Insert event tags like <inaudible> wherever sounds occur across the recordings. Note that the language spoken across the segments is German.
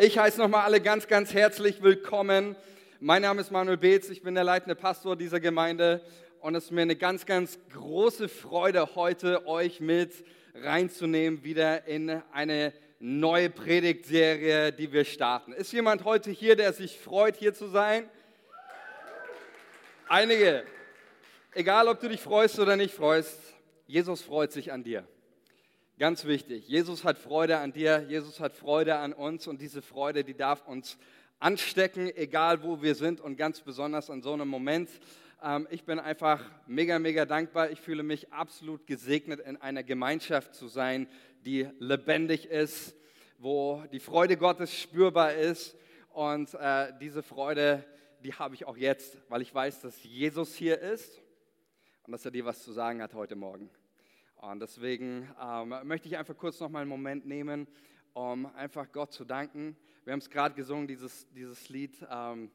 Ich heiße nochmal alle ganz, ganz herzlich willkommen. Mein Name ist Manuel Beetz, ich bin der leitende Pastor dieser Gemeinde und es ist mir eine ganz, ganz große Freude, heute euch mit reinzunehmen, wieder in eine neue Predigtserie, die wir starten. Ist jemand heute hier, der sich freut, hier zu sein? Einige. Egal, ob du dich freust oder nicht freust, Jesus freut sich an dir. Ganz wichtig, Jesus hat Freude an dir, Jesus hat Freude an uns und diese Freude, die darf uns anstecken, egal wo wir sind und ganz besonders an so einem Moment. Ähm, ich bin einfach mega, mega dankbar. Ich fühle mich absolut gesegnet, in einer Gemeinschaft zu sein, die lebendig ist, wo die Freude Gottes spürbar ist. Und äh, diese Freude, die habe ich auch jetzt, weil ich weiß, dass Jesus hier ist und dass er dir was zu sagen hat heute Morgen. Und deswegen ähm, möchte ich einfach kurz noch mal einen Moment nehmen, um einfach Gott zu danken. Wir haben es gerade gesungen, dieses, dieses Lied, ähm,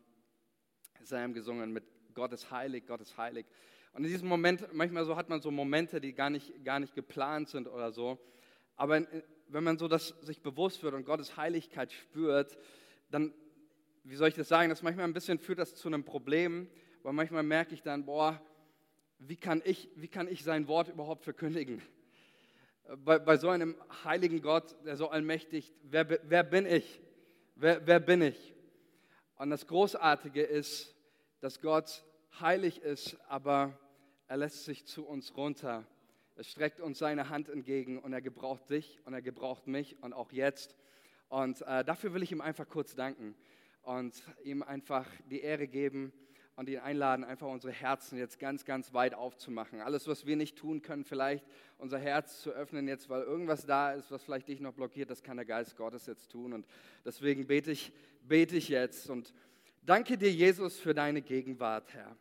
Sam gesungen mit Gott ist heilig, Gott ist heilig. Und in diesem Moment, manchmal so hat man so Momente, die gar nicht, gar nicht geplant sind oder so. Aber wenn man so das sich bewusst wird und Gottes Heiligkeit spürt, dann, wie soll ich das sagen, das manchmal ein bisschen führt das zu einem Problem, weil manchmal merke ich dann, boah, wie kann ich, wie kann ich sein Wort überhaupt verkündigen? Bei, bei so einem heiligen Gott, der so allmächtig, wer, wer bin ich? Wer, wer bin ich? Und das Großartige ist, dass Gott heilig ist, aber er lässt sich zu uns runter. Er streckt uns seine Hand entgegen und er gebraucht dich und er gebraucht mich und auch jetzt. Und äh, dafür will ich ihm einfach kurz danken und ihm einfach die Ehre geben und ihn einladen, einfach unsere Herzen jetzt ganz, ganz weit aufzumachen. Alles, was wir nicht tun können, vielleicht unser Herz zu öffnen jetzt, weil irgendwas da ist, was vielleicht dich noch blockiert, das kann der Geist Gottes jetzt tun. Und deswegen bete ich, bete ich jetzt und danke dir, Jesus, für deine Gegenwart, Herr.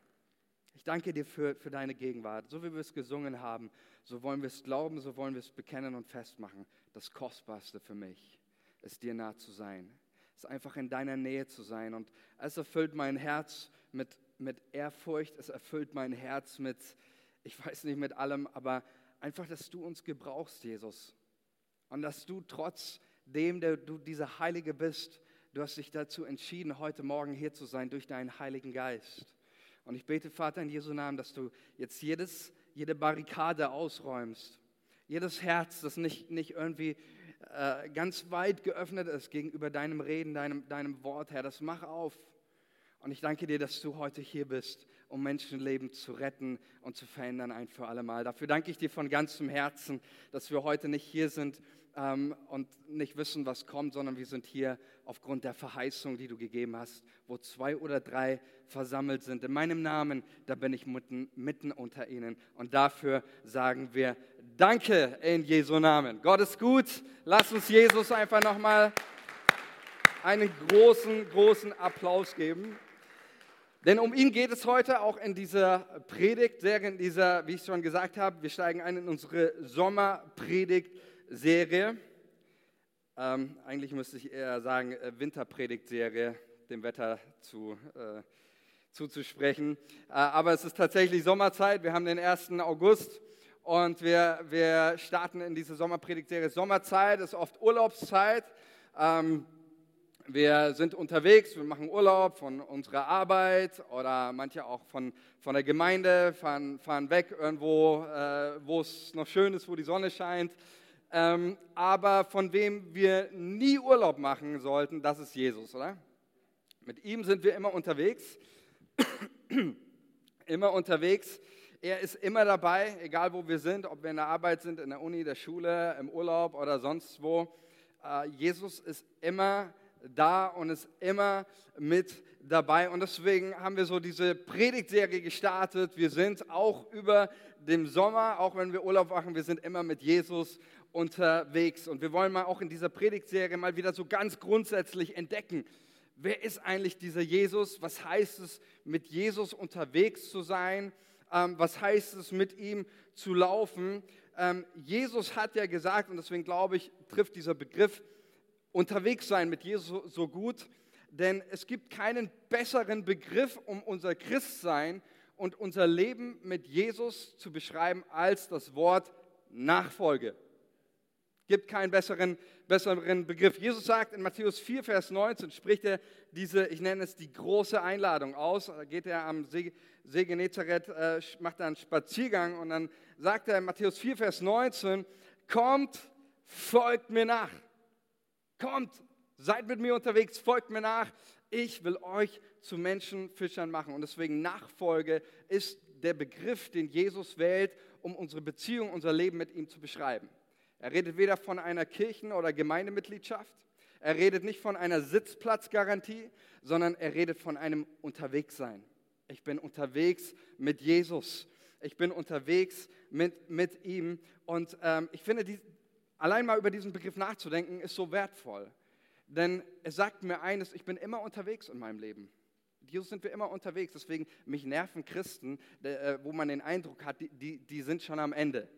Ich danke dir für, für deine Gegenwart. So wie wir es gesungen haben, so wollen wir es glauben, so wollen wir es bekennen und festmachen. Das Kostbarste für mich ist dir nah zu sein. Ist einfach in deiner Nähe zu sein. Und es erfüllt mein Herz mit, mit Ehrfurcht, es erfüllt mein Herz mit, ich weiß nicht mit allem, aber einfach, dass du uns gebrauchst, Jesus. Und dass du trotzdem, der du dieser Heilige bist, du hast dich dazu entschieden, heute Morgen hier zu sein durch deinen Heiligen Geist. Und ich bete, Vater, in Jesu Namen, dass du jetzt jedes, jede Barrikade ausräumst. Jedes Herz, das nicht, nicht irgendwie äh, ganz weit geöffnet ist gegenüber deinem Reden, deinem, deinem Wort, Herr, das mach auf. Und ich danke dir, dass du heute hier bist, um Menschenleben zu retten und zu verändern ein für alle Mal. Dafür danke ich dir von ganzem Herzen, dass wir heute nicht hier sind ähm, und nicht wissen, was kommt, sondern wir sind hier aufgrund der Verheißung, die du gegeben hast, wo zwei oder drei versammelt sind. In meinem Namen, da bin ich mitten, mitten unter ihnen. Und dafür sagen wir Danke in Jesu Namen. Gott ist gut. Lass uns Jesus einfach nochmal einen großen, großen Applaus geben. Denn um ihn geht es heute auch in dieser Predigtserie, in dieser, wie ich schon gesagt habe, wir steigen ein in unsere Sommerpredigtserie. Ähm, eigentlich müsste ich eher sagen äh, Winterpredigtserie, dem Wetter zu, äh, zuzusprechen. Äh, aber es ist tatsächlich Sommerzeit. Wir haben den 1. August und wir, wir starten in diese Sommerpredigtserie. Sommerzeit ist oft Urlaubszeit. Ähm, wir sind unterwegs, wir machen Urlaub von unserer Arbeit oder manche auch von, von der Gemeinde, fahren, fahren weg irgendwo, äh, wo es noch schön ist, wo die Sonne scheint. Ähm, aber von wem wir nie Urlaub machen sollten, das ist Jesus, oder? Mit ihm sind wir immer unterwegs. <clears throat> immer unterwegs. Er ist immer dabei, egal wo wir sind, ob wir in der Arbeit sind, in der Uni, der Schule, im Urlaub oder sonst wo. Äh, Jesus ist immer dabei da und ist immer mit dabei. Und deswegen haben wir so diese Predigtserie gestartet. Wir sind auch über dem Sommer, auch wenn wir Urlaub machen, wir sind immer mit Jesus unterwegs. Und wir wollen mal auch in dieser Predigtserie mal wieder so ganz grundsätzlich entdecken, wer ist eigentlich dieser Jesus? Was heißt es, mit Jesus unterwegs zu sein? Ähm, was heißt es, mit ihm zu laufen? Ähm, Jesus hat ja gesagt, und deswegen glaube ich, trifft dieser Begriff unterwegs sein mit Jesus so gut, denn es gibt keinen besseren Begriff, um unser Christsein und unser Leben mit Jesus zu beschreiben, als das Wort Nachfolge. gibt keinen besseren, besseren Begriff. Jesus sagt in Matthäus 4, Vers 19, spricht er diese, ich nenne es die große Einladung aus. Da geht er am See, See Genezareth, äh, macht einen Spaziergang und dann sagt er in Matthäus 4, Vers 19, kommt, folgt mir nach. Kommt, seid mit mir unterwegs, folgt mir nach. Ich will euch zu Menschenfischern machen. Und deswegen Nachfolge ist der Begriff, den Jesus wählt, um unsere Beziehung, unser Leben mit ihm zu beschreiben. Er redet weder von einer Kirchen- oder Gemeindemitgliedschaft, er redet nicht von einer Sitzplatzgarantie, sondern er redet von einem Unterwegssein. Ich bin unterwegs mit Jesus. Ich bin unterwegs mit, mit ihm. Und ähm, ich finde, die, allein mal über diesen Begriff nachzudenken, ist so wertvoll. Denn es sagt mir eines, ich bin immer unterwegs in meinem Leben. Jesus sind wir immer unterwegs. Deswegen mich nerven Christen, äh, wo man den Eindruck hat, die, die, die sind schon am Ende.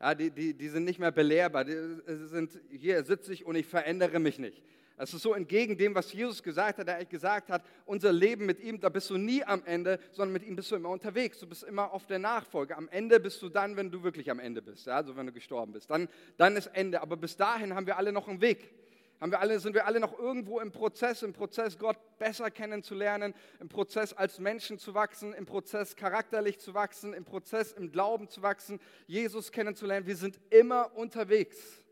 Ja, die, die, die sind nicht mehr belehrbar. Die sind, hier sitze ich und ich verändere mich nicht. Das ist so entgegen dem, was Jesus gesagt hat. Er gesagt hat, unser Leben mit ihm, da bist du nie am Ende, sondern mit ihm bist du immer unterwegs. Du bist immer auf der Nachfolge. Am Ende bist du dann, wenn du wirklich am Ende bist, ja, also wenn du gestorben bist. Dann, dann ist Ende. Aber bis dahin haben wir alle noch einen Weg haben wir alle, sind wir alle noch irgendwo im Prozess, im Prozess Gott besser kennenzulernen, im Prozess als Menschen zu wachsen, im Prozess charakterlich zu wachsen, im Prozess im Glauben zu wachsen, Jesus kennenzulernen. Wir sind immer unterwegs.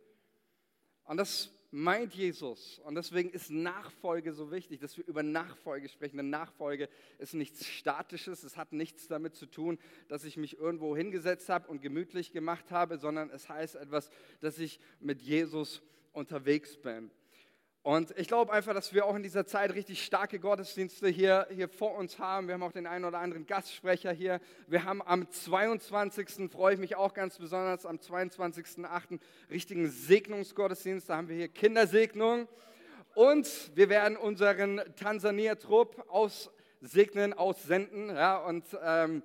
Und das meint Jesus. Und deswegen ist Nachfolge so wichtig, dass wir über Nachfolge sprechen. Denn Nachfolge ist nichts Statisches. Es hat nichts damit zu tun, dass ich mich irgendwo hingesetzt habe und gemütlich gemacht habe, sondern es heißt etwas, dass ich mit Jesus unterwegs bin. Und ich glaube einfach, dass wir auch in dieser Zeit richtig starke Gottesdienste hier, hier vor uns haben. Wir haben auch den einen oder anderen Gastsprecher hier. Wir haben am 22. freue ich mich auch ganz besonders, am 22.8. richtigen Segnungsgottesdienst. Da haben wir hier Kindersegnung. Und wir werden unseren Tansania-Trupp aussegnen, aussenden. Ja, und ähm,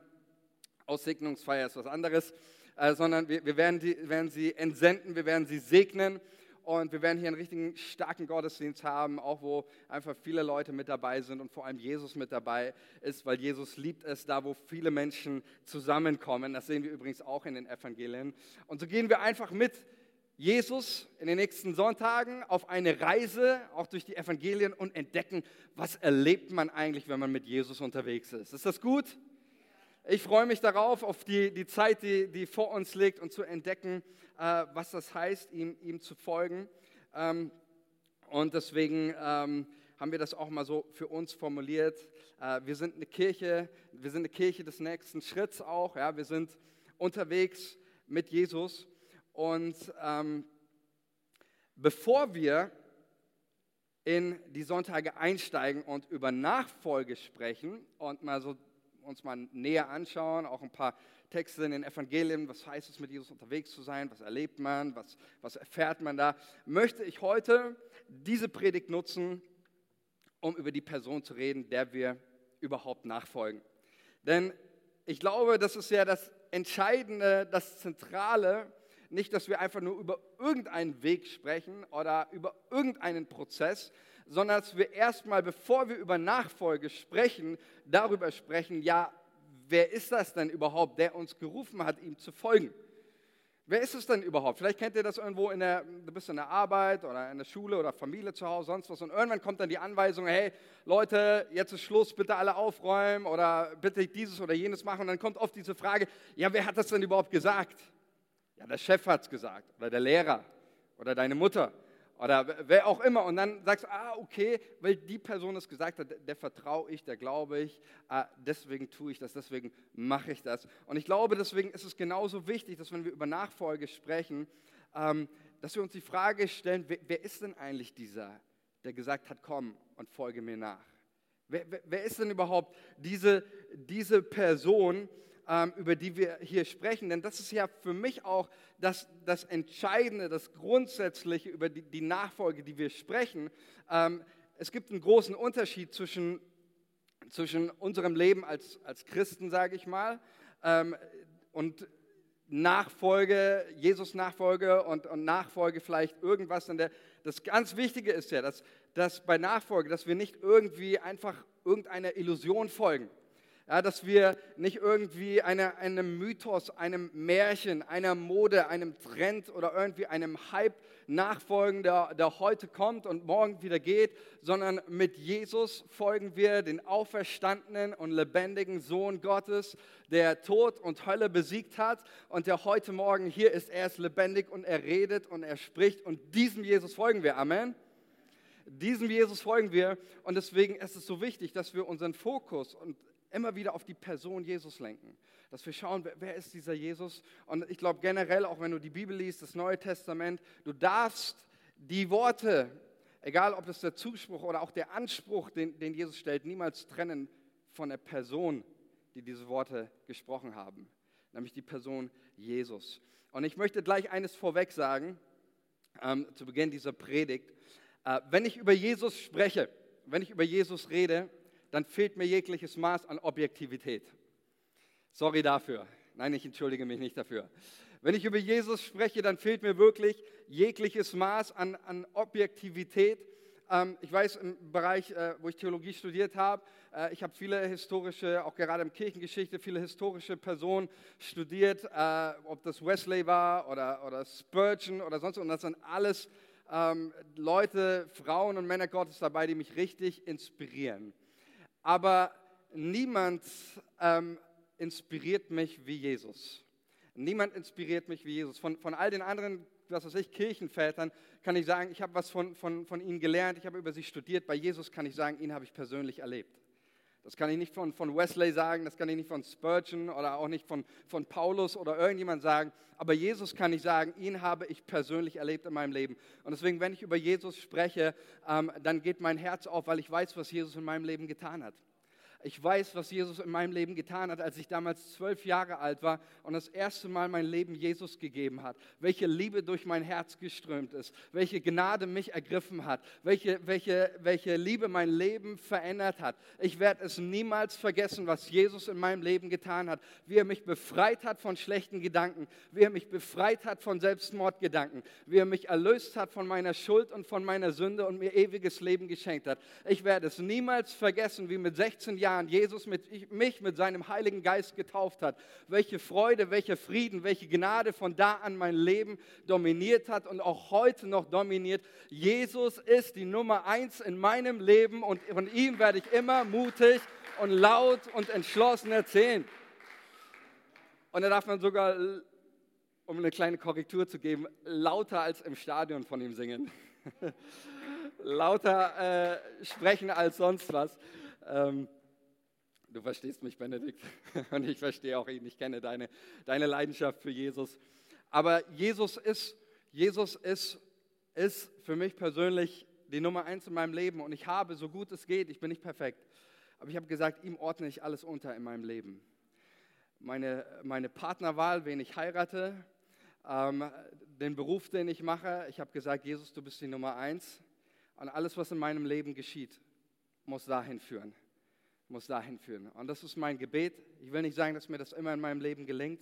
Aussegnungsfeier ist was anderes. Äh, sondern wir, wir werden, die, werden sie entsenden, wir werden sie segnen. Und wir werden hier einen richtigen starken Gottesdienst haben, auch wo einfach viele Leute mit dabei sind und vor allem Jesus mit dabei ist, weil Jesus liebt es da, wo viele Menschen zusammenkommen. Das sehen wir übrigens auch in den Evangelien. Und so gehen wir einfach mit Jesus in den nächsten Sonntagen auf eine Reise, auch durch die Evangelien und entdecken, was erlebt man eigentlich, wenn man mit Jesus unterwegs ist. Ist das gut? Ich freue mich darauf, auf die, die Zeit, die, die vor uns liegt und zu entdecken, äh, was das heißt, ihm, ihm zu folgen. Ähm, und deswegen ähm, haben wir das auch mal so für uns formuliert. Äh, wir sind eine Kirche, wir sind eine Kirche des nächsten Schritts auch. Ja? Wir sind unterwegs mit Jesus. Und ähm, bevor wir in die Sonntage einsteigen und über Nachfolge sprechen und mal so uns mal näher anschauen, auch ein paar Texte in den Evangelien, was heißt es, mit Jesus unterwegs zu sein, was erlebt man, was, was erfährt man da, möchte ich heute diese Predigt nutzen, um über die Person zu reden, der wir überhaupt nachfolgen. Denn ich glaube, das ist ja das Entscheidende, das Zentrale, nicht, dass wir einfach nur über irgendeinen Weg sprechen oder über irgendeinen Prozess, sondern dass wir erstmal, bevor wir über Nachfolge sprechen, darüber sprechen, ja, wer ist das denn überhaupt, der uns gerufen hat, ihm zu folgen? Wer ist es denn überhaupt? Vielleicht kennt ihr das irgendwo in der, du bist in der Arbeit oder in der Schule oder Familie zu Hause, sonst was. Und irgendwann kommt dann die Anweisung, hey Leute, jetzt ist Schluss, bitte alle aufräumen oder bitte dieses oder jenes machen. Und dann kommt oft diese Frage, ja, wer hat das denn überhaupt gesagt? Ja, der Chef hat es gesagt oder der Lehrer oder deine Mutter oder wer auch immer. Und dann sagst du, ah, okay, weil die Person es gesagt hat, der, vertraue ich, der glaube ich, ah, deswegen tue ich das, deswegen mache ich das. Und ich glaube, deswegen ist es genauso wichtig, dass wenn wir über Nachfolge sprechen, ähm, dass wir uns die Frage stellen, wer, wer, ist denn eigentlich dieser, der gesagt hat, komm und folge mir nach? Wer, wer, wer ist denn überhaupt diese, diese Person, über die wir hier sprechen. Denn das ist ja für mich auch das, das Entscheidende, das Grundsätzliche über die, die Nachfolge, die wir sprechen. Ähm, es gibt einen großen Unterschied zwischen, zwischen unserem Leben als, als Christen, sage ich mal, ähm, und Nachfolge, Jesus Nachfolge und, und Nachfolge vielleicht irgendwas. Denn der, das ganz Wichtige ist ja, dass, dass bei Nachfolge, dass wir nicht irgendwie einfach irgendeiner Illusion folgen Ja, dass wir nicht irgendwie eine, einem Mythos, einem Märchen, einer Mode, einem Trend oder irgendwie einem Hype nachfolgen, der, der heute kommt und morgen wieder geht, sondern mit Jesus folgen wir den auferstandenen und lebendigen Sohn Gottes, der Tod und Hölle besiegt hat und der heute Morgen hier ist. Er ist lebendig und er redet und er spricht und diesem Jesus folgen wir. Amen. Diesem Jesus folgen wir und deswegen ist es so wichtig, dass wir unseren Fokus und immer wieder auf die Person Jesus lenken. Dass wir schauen, wer, ist dieser Jesus? Und ich glaube generell, auch wenn du die Bibel liest, das Neue Testament, du darfst die Worte, egal ob es der Zuspruch oder auch der Anspruch, den, den Jesus stellt, niemals trennen von der Person, die diese Worte gesprochen haben, nämlich die Person Jesus. Und ich möchte gleich eines vorweg sagen, ähm, zu Beginn dieser Predigt. Äh, wenn ich über Jesus spreche, wenn ich über Jesus rede, dann fehlt mir jegliches Maß an Objektivität. Sorry dafür. Nein, ich entschuldige mich nicht dafür. Wenn ich über Jesus spreche, dann fehlt mir wirklich jegliches Maß an, an Objektivität. Ähm, ich weiß, im Bereich, äh, wo ich Theologie studiert habe, äh, ich habe viele historische, auch gerade in Kirchengeschichte, viele historische Personen studiert, äh, ob das Wesley war oder, oder Spurgeon oder sonst was. Und das sind alles ähm, Leute, Frauen und Männer Gottes dabei, die mich richtig inspirieren aber niemand ähm, inspiriert mich wie Jesus. Niemand inspiriert mich wie Jesus. Von, von all den anderen, was weiß ich, Kirchenvätern kann ich sagen, ich habe was von, von, von ihnen gelernt, ich habe über sie studiert. Bei Jesus kann ich sagen, ihn habe ich persönlich erlebt. Das kann ich nicht von, von Wesley sagen, das kann ich nicht von Spurgeon oder auch nicht von, von Paulus oder irgendjemand sagen. Aber Jesus kann ich sagen, ihn habe ich persönlich erlebt in meinem Leben. Und deswegen, wenn ich über Jesus spreche, ähm, dann geht mein Herz auf, weil ich weiß, was Jesus in meinem Leben getan hat. Ich weiß, was Jesus in meinem Leben getan hat, als ich damals zwölf Jahre alt war und das erste Mal mein Leben Jesus gegeben hat. Welche Liebe durch mein Herz geströmt ist, welche Gnade mich ergriffen hat, welche, welche, welche Liebe mein Leben verändert hat. Ich werde es niemals vergessen, was Jesus in meinem Leben getan hat, wie er mich befreit hat von schlechten Gedanken, wie er mich befreit hat von Selbstmordgedanken, wie er mich erlöst hat von meiner Schuld und von meiner Sünde und mir ewiges Leben geschenkt hat. Ich werde es niemals vergessen, wie mit 16 Jahren Jahren Jesus mit, mich mit seinem Heiligen Geist getauft hat. Welche Freude, welcher Frieden, welche Gnade von da an mein Leben dominiert hat und auch heute noch dominiert. Jesus ist die Nummer eins in meinem Leben und von ihm werde ich immer mutig und laut und entschlossen erzählen. Und da darf man sogar, um eine kleine Korrektur zu geben, lauter als im Stadion von ihm singen. <laughs> lauter äh, sprechen als sonst was. Ähm, Du verstehst mich, Benedikt, <laughs> und ich verstehe auch ihn. Ich kenne deine, deine Leidenschaft für Jesus. Aber Jesus ist, Jesus ist, ist für mich persönlich die Nummer eins in meinem Leben. Und ich habe, so gut es geht, ich bin nicht perfekt, aber ich habe gesagt, ihm ordne ich alles unter in meinem Leben. Meine, meine Partnerwahl, wen ich heirate, ähm, den Beruf, den ich mache. Ich habe gesagt, Jesus, du bist die Nummer eins. Und alles, was in meinem Leben geschieht, muss dahin führen muss dahin führen. Und das ist mein Gebet. Ich will nicht sagen, dass mir das immer in meinem Leben gelingt.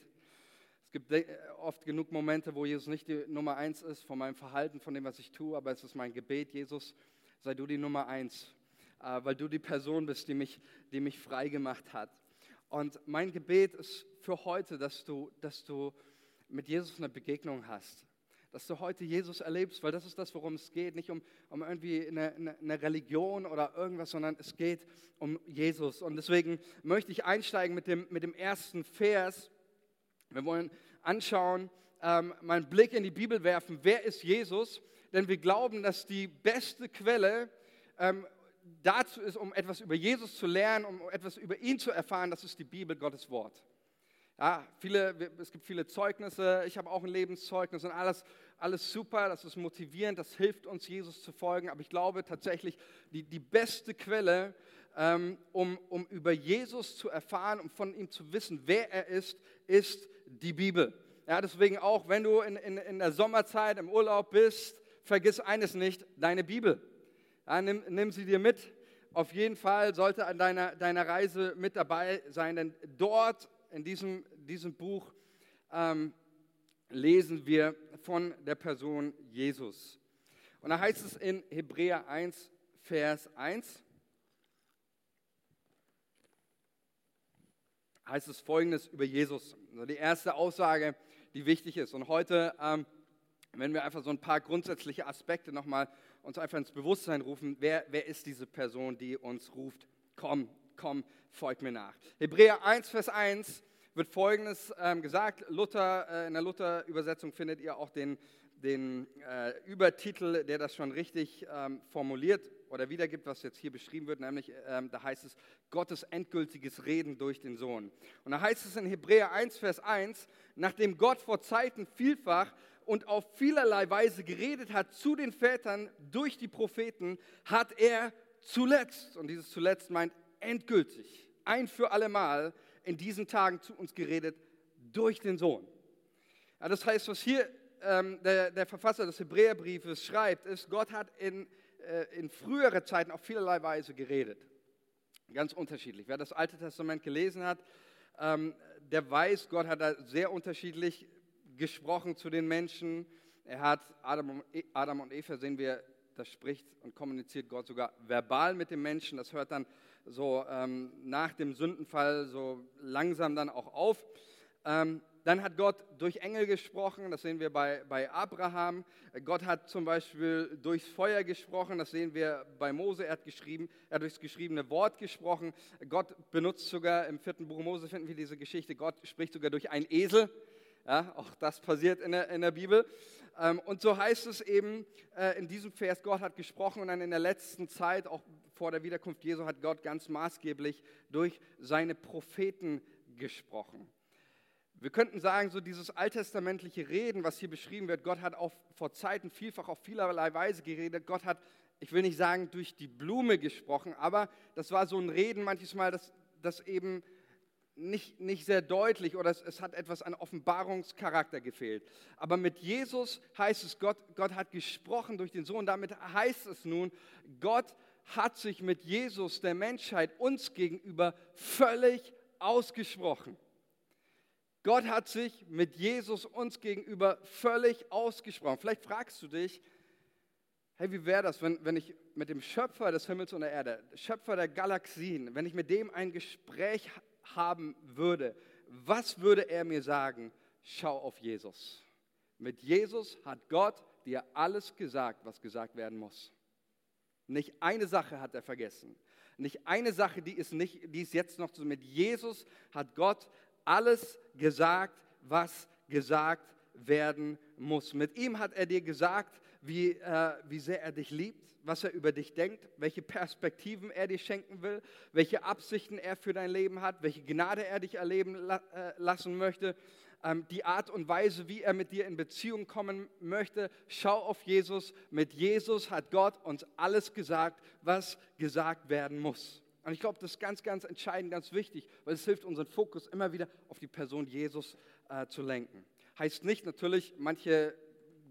Es gibt oft genug Momente, wo Jesus nicht die Nummer eins ist von meinem Verhalten, von dem, was ich tue, aber es ist mein Gebet, Jesus, sei du die Nummer eins, äh, weil du die Person bist, die mich, die mich frei gemacht hat. Und mein Gebet ist für heute, dass du, dass du mit Jesus eine Begegnung hast dass du heute Jesus erlebst, weil das ist das, worum es geht. Nicht um, um irgendwie eine, eine, eine Religion oder irgendwas, sondern es geht um Jesus. Und deswegen möchte ich einsteigen mit dem, mit dem ersten Vers. Wir wollen anschauen, ähm, mal einen Blick in die Bibel werfen, wer ist Jesus? Denn wir glauben, dass die beste Quelle ähm, dazu ist, um etwas über Jesus zu lernen, um etwas über ihn zu erfahren, das ist die Bibel, Gottes Wort. Ja, viele, es gibt viele Zeugnisse, ich habe auch ein Lebenszeugnis und alles, alles super, das ist motivierend, das hilft uns, Jesus zu folgen. Aber ich glaube tatsächlich, die, die beste Quelle, ähm, um, um über Jesus zu erfahren, um von ihm zu wissen, wer er ist, ist die Bibel. Ja, deswegen auch, wenn du in, in, in der Sommerzeit im Urlaub bist, vergiss eines nicht, deine Bibel. Ja, nimm, nimm sie dir mit. Auf jeden Fall sollte an deiner, deiner Reise mit dabei sein, denn dort in diesem, diesem Buch ähm, lesen wir von der Person Jesus. Und da heißt es in Hebräer 1, Vers 1, heißt es folgendes über Jesus. Also die erste Aussage, die wichtig ist. Und heute, ähm, wenn wir einfach so ein paar grundsätzliche Aspekte nochmal uns einfach ins Bewusstsein rufen, wer, wer ist diese Person, die uns ruft, komm, komm, folg mir nach. Hebräer 1, Vers 1 wird Folgendes ähm, gesagt. Luther, äh, in der Luther-Übersetzung findet ihr auch den, den äh, Übertitel, der das schon richtig ähm, formuliert oder wiedergibt, was jetzt hier beschrieben wird, nämlich ähm, da heißt es Gottes endgültiges Reden durch den Sohn. Und da heißt es in Hebräer 1, Vers 1, nachdem Gott vor Zeiten vielfach und auf vielerlei Weise geredet hat zu den Vätern durch die Propheten, hat er zuletzt, und dieses zuletzt meint endgültig, ein für allemal in diesen Tagen zu uns geredet durch den Sohn. Ja, das heißt, was hier ähm, der, der, Verfasser des Hebräerbriefes schreibt, ist, Gott hat in, äh, in früheren Zeiten auf vielerlei Weise geredet. Ganz unterschiedlich. Wer das Alte Testament gelesen hat, ähm, der weiß, Gott hat da sehr unterschiedlich gesprochen zu den Menschen. Er hat Adam und, e, Adam und Eva, sehen wir, das spricht und kommuniziert Gott sogar verbal mit dem Menschen. Das hört dann so ähm, nach dem Sündenfall so langsam dann auch auf. Ähm, dann hat Gott durch Engel gesprochen, das sehen wir bei, bei Abraham. Gott hat zum Beispiel durchs Feuer gesprochen, das sehen wir bei Mose. Er hat, geschrieben, er hat durchs geschriebene Wort gesprochen. Gott benutzt sogar, im vierten Buch Mose finden wir diese Geschichte, Gott spricht sogar durch einen Esel. Ja, auch das passiert in der, in der Bibel. Ähm, und so heißt es eben äh, in diesem Vers, Gott hat gesprochen und dann in der letzten Zeit, auch vor der Wiederkunft Jesu, hat Gott ganz maßgeblich durch seine Propheten gesprochen. Wir könnten sagen, so dieses alttestamentliche Reden, was hier beschrieben wird, Gott hat auch vor Zeiten vielfach auf vielerlei Weise geredet. Gott hat, ich will nicht sagen, durch die Blume gesprochen, aber das war so ein Reden manches Mal, das, das eben nicht, nicht sehr deutlich oder es, es, hat etwas an Offenbarungscharakter gefehlt. Aber mit Jesus heißt es, Gott, Gott hat gesprochen durch den Sohn. Damit heißt es nun, Gott hat sich mit Jesus der Menschheit uns gegenüber völlig ausgesprochen. Gott hat sich mit Jesus uns gegenüber völlig ausgesprochen. Vielleicht fragst du dich, hey, wie wäre das, wenn, wenn ich mit dem Schöpfer des Himmels und der Erde, Schöpfer der Galaxien, wenn ich mit dem ein Gespräch haben würde, was würde er mir sagen? Schau auf Jesus. Mit Jesus hat Gott dir alles gesagt, was gesagt werden muss. Nicht eine Sache hat er vergessen. Nicht eine Sache, die ist, nicht, die ist jetzt noch zu. Mit Jesus hat Gott alles gesagt, was gesagt werden muss. Mit ihm hat er dir gesagt, wie, äh, wie sehr er dich liebt, was er über dich denkt, welche Perspektiven er dir schenken will, welche Absichten er für dein Leben hat, welche Gnade er dich erleben la äh, lassen möchte, die Art und Weise, wie er mit dir in Beziehung kommen möchte. Schau auf Jesus. Mit Jesus hat Gott uns alles gesagt, was gesagt werden muss. Und ich glaube, das ist ganz, ganz entscheidend, ganz wichtig, weil es hilft, unseren Fokus immer wieder auf die Person Jesus äh, zu lenken. Heißt nicht natürlich, manche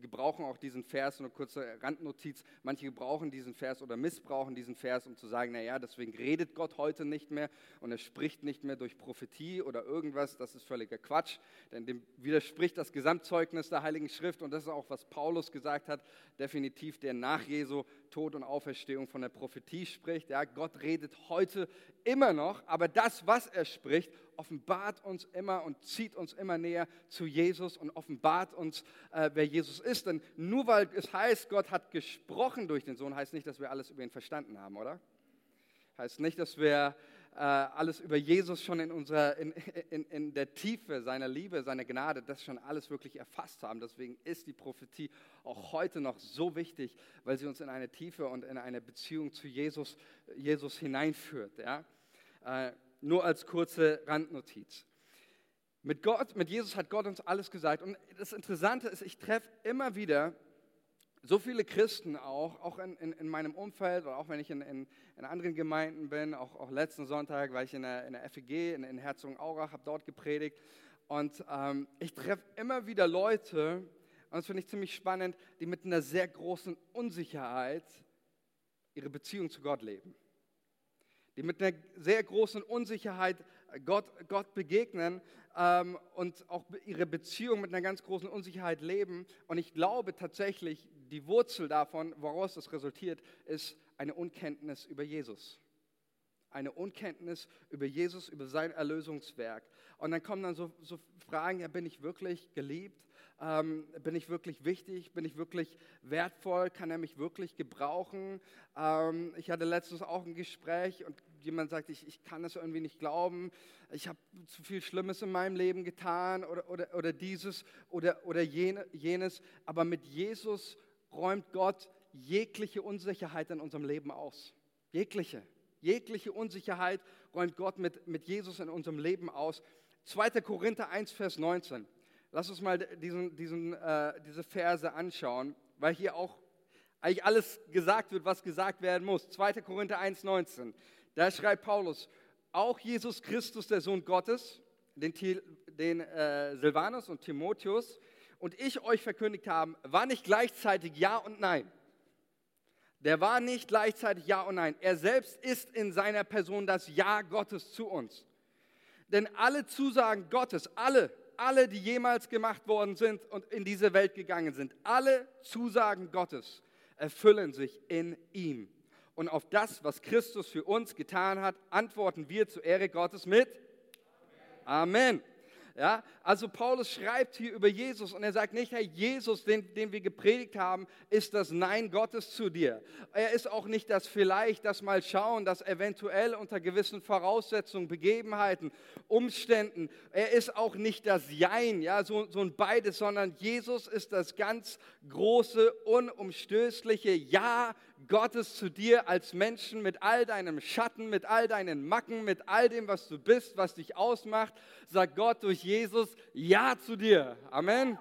gebrauchen auch diesen Vers, eine kurze Randnotiz, manche gebrauchen diesen Vers oder missbrauchen diesen Vers, um zu sagen, naja, deswegen redet Gott heute nicht mehr und er spricht nicht mehr durch Prophetie oder irgendwas, das ist völliger Quatsch, denn dem widerspricht das Gesamtzeugnis der Heiligen Schrift und das ist auch, was Paulus gesagt hat, definitiv der nach Jesu Tod und Auferstehung von der Prophetie spricht. Ja, Gott redet heute immer noch, aber das, was er spricht, offenbart uns immer und zieht uns immer näher zu Jesus und offenbart uns, äh, wer Jesus ist. Denn nur weil es heißt, Gott hat gesprochen durch den Sohn, heißt nicht, dass wir alles über ihn verstanden haben, oder? Heißt nicht, dass wir alles über Jesus schon in, unserer, in, in, in der Tiefe seiner Liebe, seiner Gnade, das schon alles wirklich erfasst haben. Deswegen ist die Prophetie auch heute noch so wichtig, weil sie uns in eine Tiefe und in eine Beziehung zu Jesus, Jesus hineinführt. Ja? Äh, nur als kurze Randnotiz. Mit Gott, mit Jesus hat Gott uns alles gesagt. Und das Interessante ist, ich treffe immer wieder so viele Christen auch, auch in, in, in, meinem Umfeld oder auch wenn ich in, in, anderen Gemeinden bin, auch, auch letzten Sonntag war ich in der, in der FEG in, in Herzogenaurach, habe dort gepredigt und ähm, ich treffe immer wieder Leute, und das finde ich ziemlich spannend, die mit einer sehr großen Unsicherheit ihre Beziehung zu Gott leben. Die mit einer sehr großen Unsicherheit Gott, Gott begegnen ähm, und auch ihre Beziehung mit einer ganz großen Unsicherheit leben. Und ich glaube tatsächlich, die Wurzel davon, woraus das resultiert, ist eine Unkenntnis über Jesus. eine Unkenntnis über Jesus, über sein Erlösungswerk. Und dann kommen dann so, so Fragen, ja, bin ich wirklich geliebt? Ähm, bin ich wirklich wichtig? Bin ich wirklich wertvoll? Kann er mich wirklich gebrauchen? Ähm, ich hatte letztens auch ein Gespräch und jemand sagt, ich, ich kann das irgendwie nicht glauben. Ich habe zu viel Schlimmes in meinem Leben getan oder, oder, oder dieses oder, oder jene, jenes. Aber mit Jesus räumt Gott jegliche Unsicherheit in unserem Leben aus. Jegliche. Jegliche Unsicherheit räumt Gott mit, mit Jesus in unserem Leben aus. 2. Korinther 1, Vers 19. Lass uns mal diesen, diesen, äh, diese Verse anschauen, weil hier auch eigentlich alles gesagt wird, was gesagt werden muss. 2. Korinther 1, 19. Da schreibt Paulus, auch Jesus Christus, der Sohn Gottes, den, den äh, Silvanus und Timotheus und ich euch verkündigt haben, war nicht gleichzeitig Ja und Nein. Der war nicht gleichzeitig Ja und Nein. Er selbst ist in seiner Person das Ja Gottes zu uns. Denn alle Zusagen Gottes, alle, alle, die jemals gemacht worden sind und in diese Welt gegangen sind, alle Zusagen Gottes erfüllen sich in ihm. Und auf das, was Christus für uns getan hat, antworten wir zur Ehre Gottes mit Amen. Amen. Ja, also Paulus schreibt hier über Jesus und er sagt nicht, Herr Jesus, den, den wir gepredigt haben, ist das Nein Gottes zu dir. Er ist auch nicht das vielleicht, das mal schauen, das eventuell unter gewissen Voraussetzungen, Begebenheiten, Umständen. Er ist auch nicht das Jein, ja, so, so ein beides, sondern Jesus ist das ganz große, unumstößliche Ja Gottes zu dir als Menschen mit all deinem Schatten, mit all deinen Macken, mit all dem, was du bist, was dich ausmacht, sagt Gott durch Jesus Ja zu dir. Amen.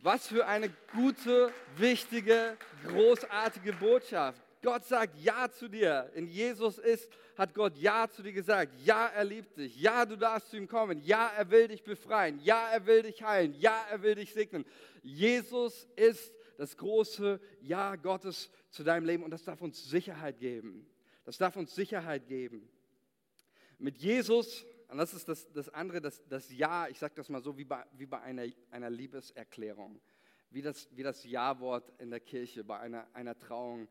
Was für eine gute, wichtige, großartige Botschaft. Gott sagt Ja zu dir. In Jesus ist, hat Gott Ja zu dir gesagt. Ja, er liebt dich. Ja, du darfst zu ihm kommen. Ja, er will dich befreien. Ja, er will dich heilen. Ja, er will dich segnen. Jesus ist das große Ja Gottes zu deinem Leben und das darf uns Sicherheit geben. Das darf uns Sicherheit geben. Mit Jesus, und das ist das, das andere, das, das Ja, ich sage das mal so wie bei, wie bei einer, einer Liebeserklärung, wie das, wie das Ja-Wort in der Kirche, bei einer, einer Trauung.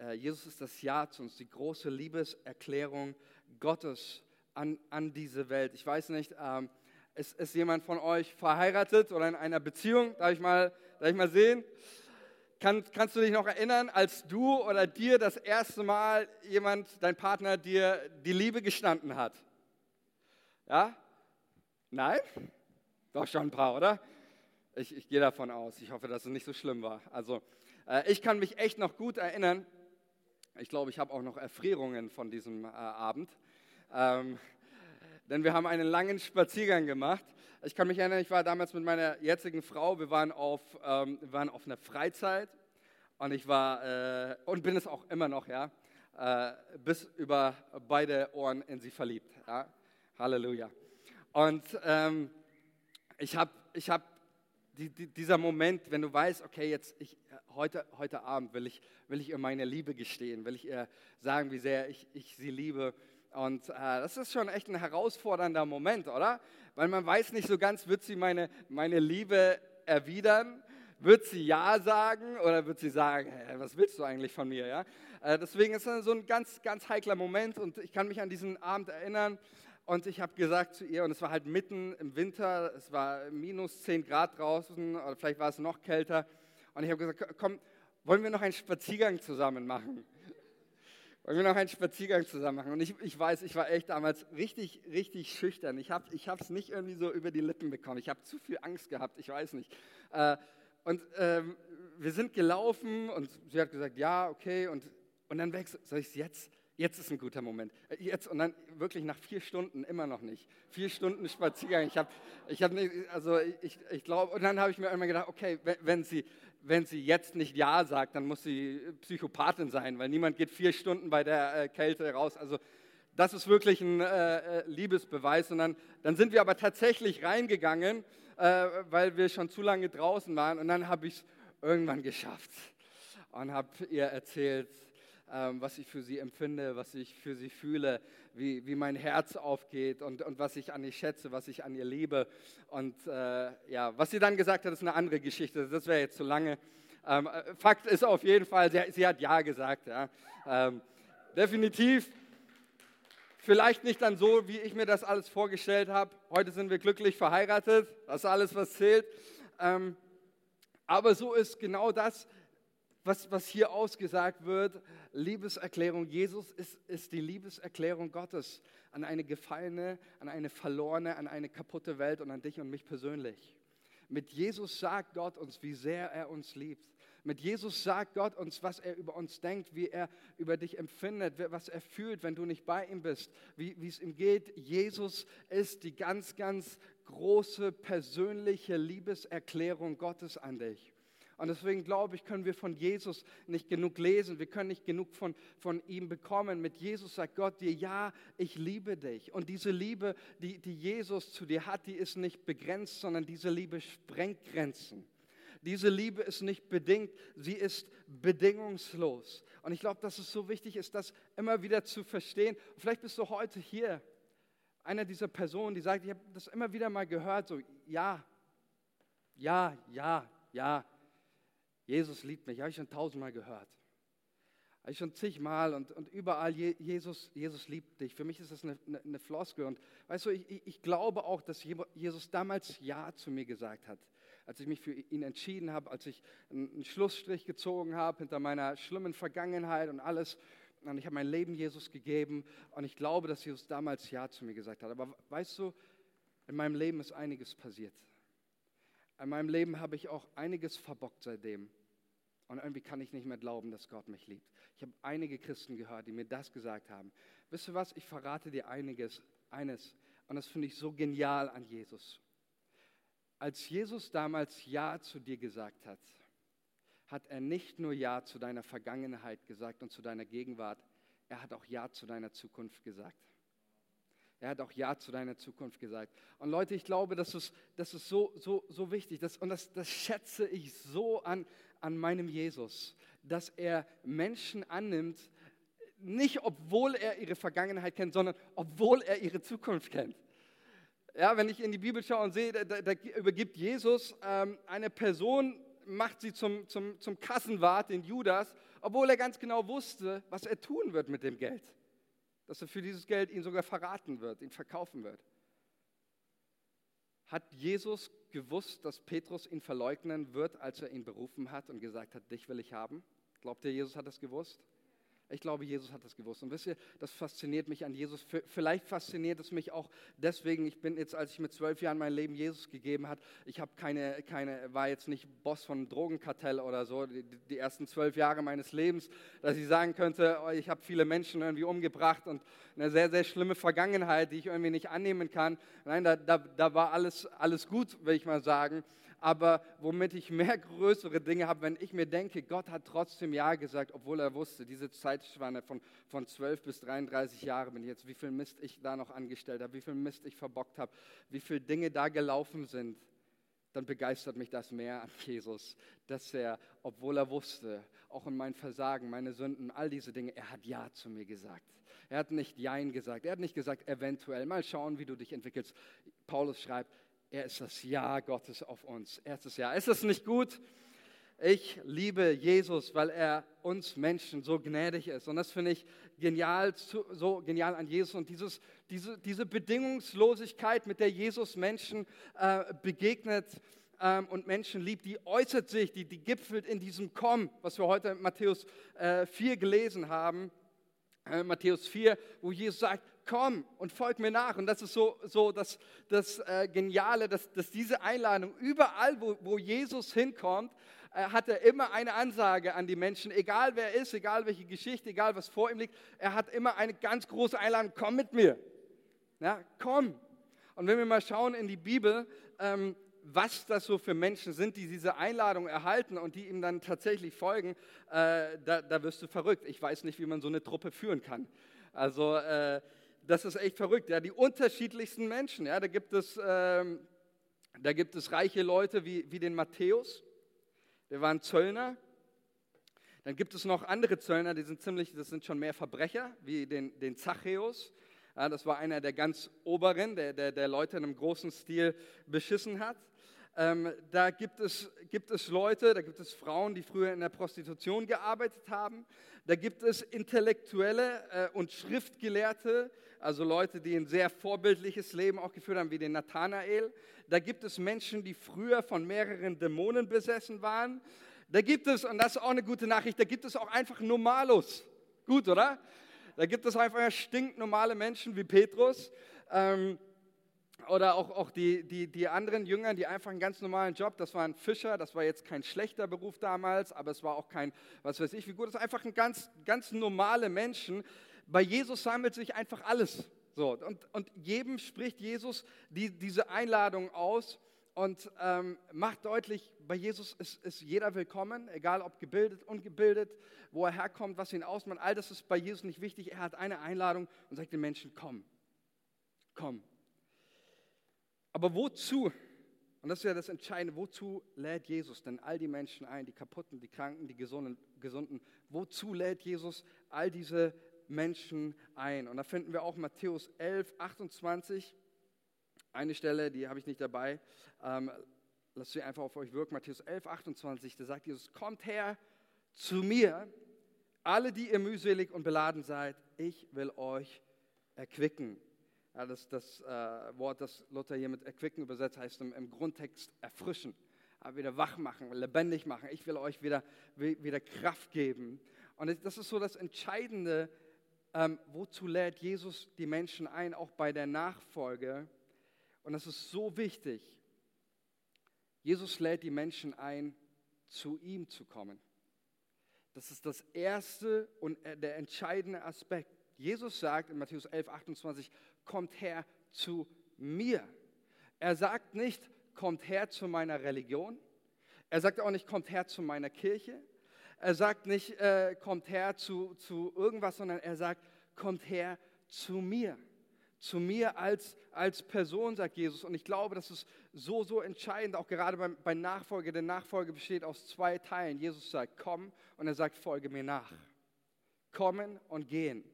Äh, Jesus ist das Ja zu uns, die große Liebeserklärung Gottes an, an diese Welt. Ich weiß nicht, ähm, ist, ist jemand von euch verheiratet oder in einer Beziehung? Darf ich mal, darf ich mal sehen? Kann, kannst du dich noch erinnern, als du oder dir das erste Mal jemand, dein Partner, dir die Liebe gestanden hat? Ja? Nein? Doch schon ein paar, oder? Ich, ich gehe davon aus. Ich hoffe, dass es nicht so schlimm war. Also, äh, ich kann mich echt noch gut erinnern. Ich glaube, ich habe auch noch Erfrierungen von diesem äh, Abend. Ähm, denn wir haben einen langen Spaziergang gemacht ich kann mich erinnern, ich war damals mit meiner jetzigen Frau, wir waren auf, ähm, wir waren auf einer Freizeit und ich war, äh, und bin es auch immer noch, ja, äh, bis über beide Ohren in sie verliebt. Ja? Halleluja. Und ähm, ich habe, ich hab die, die, dieser Moment, wenn du weißt, okay, jetzt ich, heute, heute Abend will ich, will ich ihr meine Liebe gestehen, will ich ihr sagen, wie sehr ich, ich sie liebe. Und äh, das ist schon echt ein herausfordernder Moment, oder? Weil man weiß nicht so ganz, wird sie meine, meine Liebe erwidern? Wird sie Ja sagen oder wird sie sagen, hey, was willst du eigentlich von mir? Ja? Äh, deswegen ist es so ein ganz, ganz heikler Moment und ich kann mich an diesen Abend erinnern und ich habe gesagt zu ihr, und es war halt mitten im Winter, es war minus 10 Grad draußen oder vielleicht war es noch kälter und ich habe gesagt, komm, wollen wir noch einen Spaziergang zusammen machen? Wollen wir noch einen Spaziergang zusammen machen. Und ich, ich weiß, ich war echt damals richtig, richtig schüchtern. Ich habe es nicht irgendwie so über die Lippen bekommen. Ich habe zu viel Angst gehabt, ich weiß nicht. Äh, und ähm, wir sind gelaufen und sie hat gesagt, ja, okay. Und, und dann wechselt, soll ich es jetzt? Jetzt ist ein guter Moment. Äh, jetzt und dann wirklich nach vier Stunden immer noch nicht. Vier Stunden Spaziergang. Ich habe, ich habe nicht, also ich, ich glaube, und dann habe ich mir immer gedacht, okay, wenn, wenn sie, wenn sie jetzt nicht Ja sagt, dann muss sie Psychopathin sein, weil niemand geht vier Stunden bei der äh, Kälte raus. Also das ist wirklich ein äh, äh, Liebesbeweis. Und dann, dann, sind wir aber tatsächlich reingegangen, äh, weil wir schon zu lange draußen waren. Und dann habe ich es irgendwann geschafft und habe ihr erzählt, was ich für sie empfinde, was ich für sie fühle, wie, wie mein Herz aufgeht und, und was ich an ihr schätze, was ich an ihr liebe. Und äh, ja, was sie dann gesagt hat, ist eine andere Geschichte. Das wäre jetzt zu lange. Ähm, äh, Fakt ist auf jeden Fall, sie, sie hat Ja gesagt. Ja. Ähm, definitiv. Vielleicht nicht dann so, wie ich mir das alles vorgestellt habe. Heute sind wir glücklich verheiratet, das ist alles, was zählt. Ähm, aber so ist genau das, was, was hier ausgesagt wird. Liebeserklärung Jesus ist, ist die Liebeserklärung Gottes an eine gefallene, an eine verlorene, an eine kaputte Welt und an dich und mich persönlich. Mit Jesus sagt Gott uns, wie sehr er uns liebt. Mit Jesus sagt Gott uns, was er über uns denkt, wie er über dich empfindet, was er fühlt, wenn du nicht bei ihm bist, wie, wie es ihm geht. Jesus ist die ganz, ganz große persönliche Liebeserklärung Gottes an dich. Und deswegen glaube ich, können wir von Jesus nicht genug lesen. Wir können nicht genug von, von ihm bekommen. Mit Jesus sagt Gott dir, ja, ich liebe dich. Und diese Liebe, die, die Jesus zu dir hat, die ist nicht begrenzt, sondern diese Liebe sprengt Grenzen. Diese Liebe ist nicht bedingt, sie ist bedingungslos. Und ich glaube, dass es so wichtig ist, das immer wieder zu verstehen. vielleicht bist du heute hier, einer dieser Personen, die sagt, ich habe das immer wieder mal gehört, so ja, ja, ja, ja, Jesus liebt mich, habe ich schon tausendmal gehört. Habe ich schon zigmal und, und überall, Jesus, Jesus liebt dich. Für mich ist das eine, eine, eine Floskel. Und weißt du, ich, ich glaube auch, dass Jesus damals Ja zu mir gesagt hat. Als ich mich für ihn entschieden habe, als ich einen Schlussstrich gezogen habe hinter meiner schlimmen Vergangenheit und alles. Und ich habe mein Leben Jesus gegeben. Und ich glaube, dass Jesus damals Ja zu mir gesagt hat. Aber weißt du, in meinem Leben ist einiges passiert. In meinem Leben habe ich auch einiges verbockt seitdem. Und irgendwie kann ich nicht mehr glauben, dass Gott mich liebt. Ich habe einige Christen gehört, die mir das gesagt haben. Wisst ihr was? Ich verrate dir einiges, eines. Und das finde ich so genial an Jesus. Als Jesus damals Ja zu dir gesagt hat, hat er nicht nur Ja zu deiner Vergangenheit gesagt und zu deiner Gegenwart, er hat auch Ja zu deiner Zukunft gesagt. Er hat auch Ja zu deiner Zukunft gesagt. Und Leute, ich glaube, das ist, das ist so, so, so wichtig. Das, und das, das schätze ich so an, an meinem Jesus, dass er Menschen annimmt, nicht obwohl er ihre Vergangenheit kennt, sondern obwohl er ihre Zukunft kennt. Ja, wenn ich in die Bibel schaue und sehe, da, da übergibt Jesus ähm, eine Person, macht sie zum, zum, zum Kassenwart, den Judas, obwohl er ganz genau wusste, was er tun wird mit dem Geld dass er für dieses Geld ihn sogar verraten wird, ihn verkaufen wird. Hat Jesus gewusst, dass Petrus ihn verleugnen wird, als er ihn berufen hat und gesagt hat, dich will ich haben? Glaubt ihr, Jesus hat das gewusst? Ich glaube, Jesus hat das gewusst. Und wisst ihr, das fasziniert mich an Jesus. Vielleicht fasziniert es mich auch deswegen, ich bin jetzt, als ich mit zwölf Jahren mein Leben Jesus gegeben hat, ich habe keine, keine, war jetzt nicht Boss von einem Drogenkartell oder so, die, die ersten zwölf Jahre meines Lebens, dass ich sagen könnte, oh, ich habe viele Menschen irgendwie umgebracht und eine sehr, sehr schlimme Vergangenheit, die ich irgendwie nicht annehmen kann. Nein, da, da, da war alles, alles gut, will ich mal sagen aber womit ich mehr größere Dinge habe, wenn ich mir denke, Gott hat trotzdem Ja gesagt, obwohl er wusste, diese Zeitspanne von, von 12 bis 33 Jahre bin ich jetzt, wie viel Mist ich da noch angestellt habe, wie viel Mist ich verbockt habe, wie viele Dinge da gelaufen sind, dann begeistert mich das mehr an Jesus, dass er, obwohl er wusste, auch in mein Versagen, meine Sünden, all diese Dinge, er hat Ja zu mir gesagt. Er hat nicht Jein gesagt, er hat nicht gesagt, eventuell, mal schauen, wie du dich entwickelst. Paulus schreibt, er ist das Ja Gottes auf uns. Erstes Ja. Ist das nicht gut? Ich liebe Jesus, weil er uns Menschen so gnädig ist. Und das finde ich genial, so genial an Jesus. Und dieses, diese, diese Bedingungslosigkeit, mit der Jesus Menschen äh, begegnet ähm, und Menschen liebt, die äußert sich, die, die gipfelt in diesem Komm, was wir heute in Matthäus äh, 4 gelesen haben. Äh, Matthäus 4, wo Jesus sagt, komm und folg mir nach. Und das ist so, so das, das äh, Geniale, dass, dass diese Einladung, überall, wo, wo Jesus hinkommt, äh, hat er immer eine Ansage an die Menschen, egal wer er ist, egal welche Geschichte, egal was vor ihm liegt, er hat immer eine ganz große Einladung, komm mit mir. Ja, komm. Und wenn wir mal schauen in die Bibel, ähm, was das so für Menschen sind, die diese Einladung erhalten und die ihm dann tatsächlich folgen, äh, da, da, wirst du verrückt. Ich weiß nicht, wie man so eine Truppe führen kann. Also äh, das ist echt verrückt. Ja, die unterschiedlichsten Menschen. Ja, da gibt es, ähm, da gibt es reiche Leute wie, wie den Matthäus. Der war ein Zöllner. Dann gibt es noch andere Zöllner, die sind ziemlich, das sind schon mehr Verbrecher, wie den, den Zachäus. Ja, das war einer der ganz Oberen, der, der, der Leute in einem großen Stil beschissen hat. Ähm, da gibt es, gibt es Leute, da gibt es Frauen, die früher in der Prostitution gearbeitet haben. Da gibt es Intellektuelle äh, und Schriftgelehrte, also Leute, die ein sehr vorbildliches Leben auch geführt haben, wie den Nathanael. Da gibt es Menschen, die früher von mehreren Dämonen besessen waren. Da gibt es, und das ist auch eine gute Nachricht, da gibt es auch einfach Normalos. Gut, oder? Da gibt es einfach stinknormale Menschen wie Petrus. Ähm, oder auch, auch die, die, die anderen Jünger, die einfach einen ganz normalen Job, das waren Fischer, das war jetzt kein schlechter Beruf damals, aber es war auch kein, was weiß ich, wie gut, das ist einfach ein ganz, ganz normale Menschen. Bei Jesus sammelt sich einfach alles. So, und, und jedem spricht Jesus die, diese Einladung aus und ähm, macht deutlich, bei Jesus ist, ist jeder willkommen, egal ob gebildet, ungebildet, wo er herkommt, was ihn ausmacht. All das ist bei Jesus nicht wichtig. Er hat eine Einladung und sagt den Menschen, komm, komm. Aber wozu, und das ist ja das Entscheidende, wozu lädt Jesus denn all die Menschen ein, die Kaputten, die Kranken, die Gesunden, Gesunden? Wozu lädt Jesus all diese Menschen ein? Und da finden wir auch Matthäus 11, 28, eine Stelle, die habe ich nicht dabei, ähm, lasst sie einfach auf euch wirken, Matthäus 11, 28, da sagt Jesus, kommt her zu mir, alle, die ihr mühselig und beladen seid, ich will euch erquicken. Ja, das, das äh, Wort, das Luther hier mit erquicken übersetzt, heißt im, im Grundtext erfrischen, wieder wach machen, lebendig machen. Ich will euch wieder, wieder Kraft geben. Und das ist so das Entscheidende, ähm, wozu lädt Jesus die Menschen ein, auch bei der Nachfolge. Und das ist so wichtig. Jesus lädt die Menschen ein, zu ihm zu kommen. Das ist das erste und äh, der entscheidende Aspekt. Jesus sagt in Matthäus 11, 28, kommt her zu mir. Er sagt nicht, kommt her zu meiner Religion. Er sagt auch nicht, kommt her zu meiner Kirche. Er sagt nicht, äh, kommt her zu, zu irgendwas, sondern er sagt, kommt her zu mir. Zu mir als, als Person, sagt Jesus. Und ich glaube, das ist so, so entscheidend, auch gerade bei, bei Nachfolge. Denn Nachfolge besteht aus zwei Teilen. Jesus sagt, komm und er sagt, folge mir nach. Kommen und gehen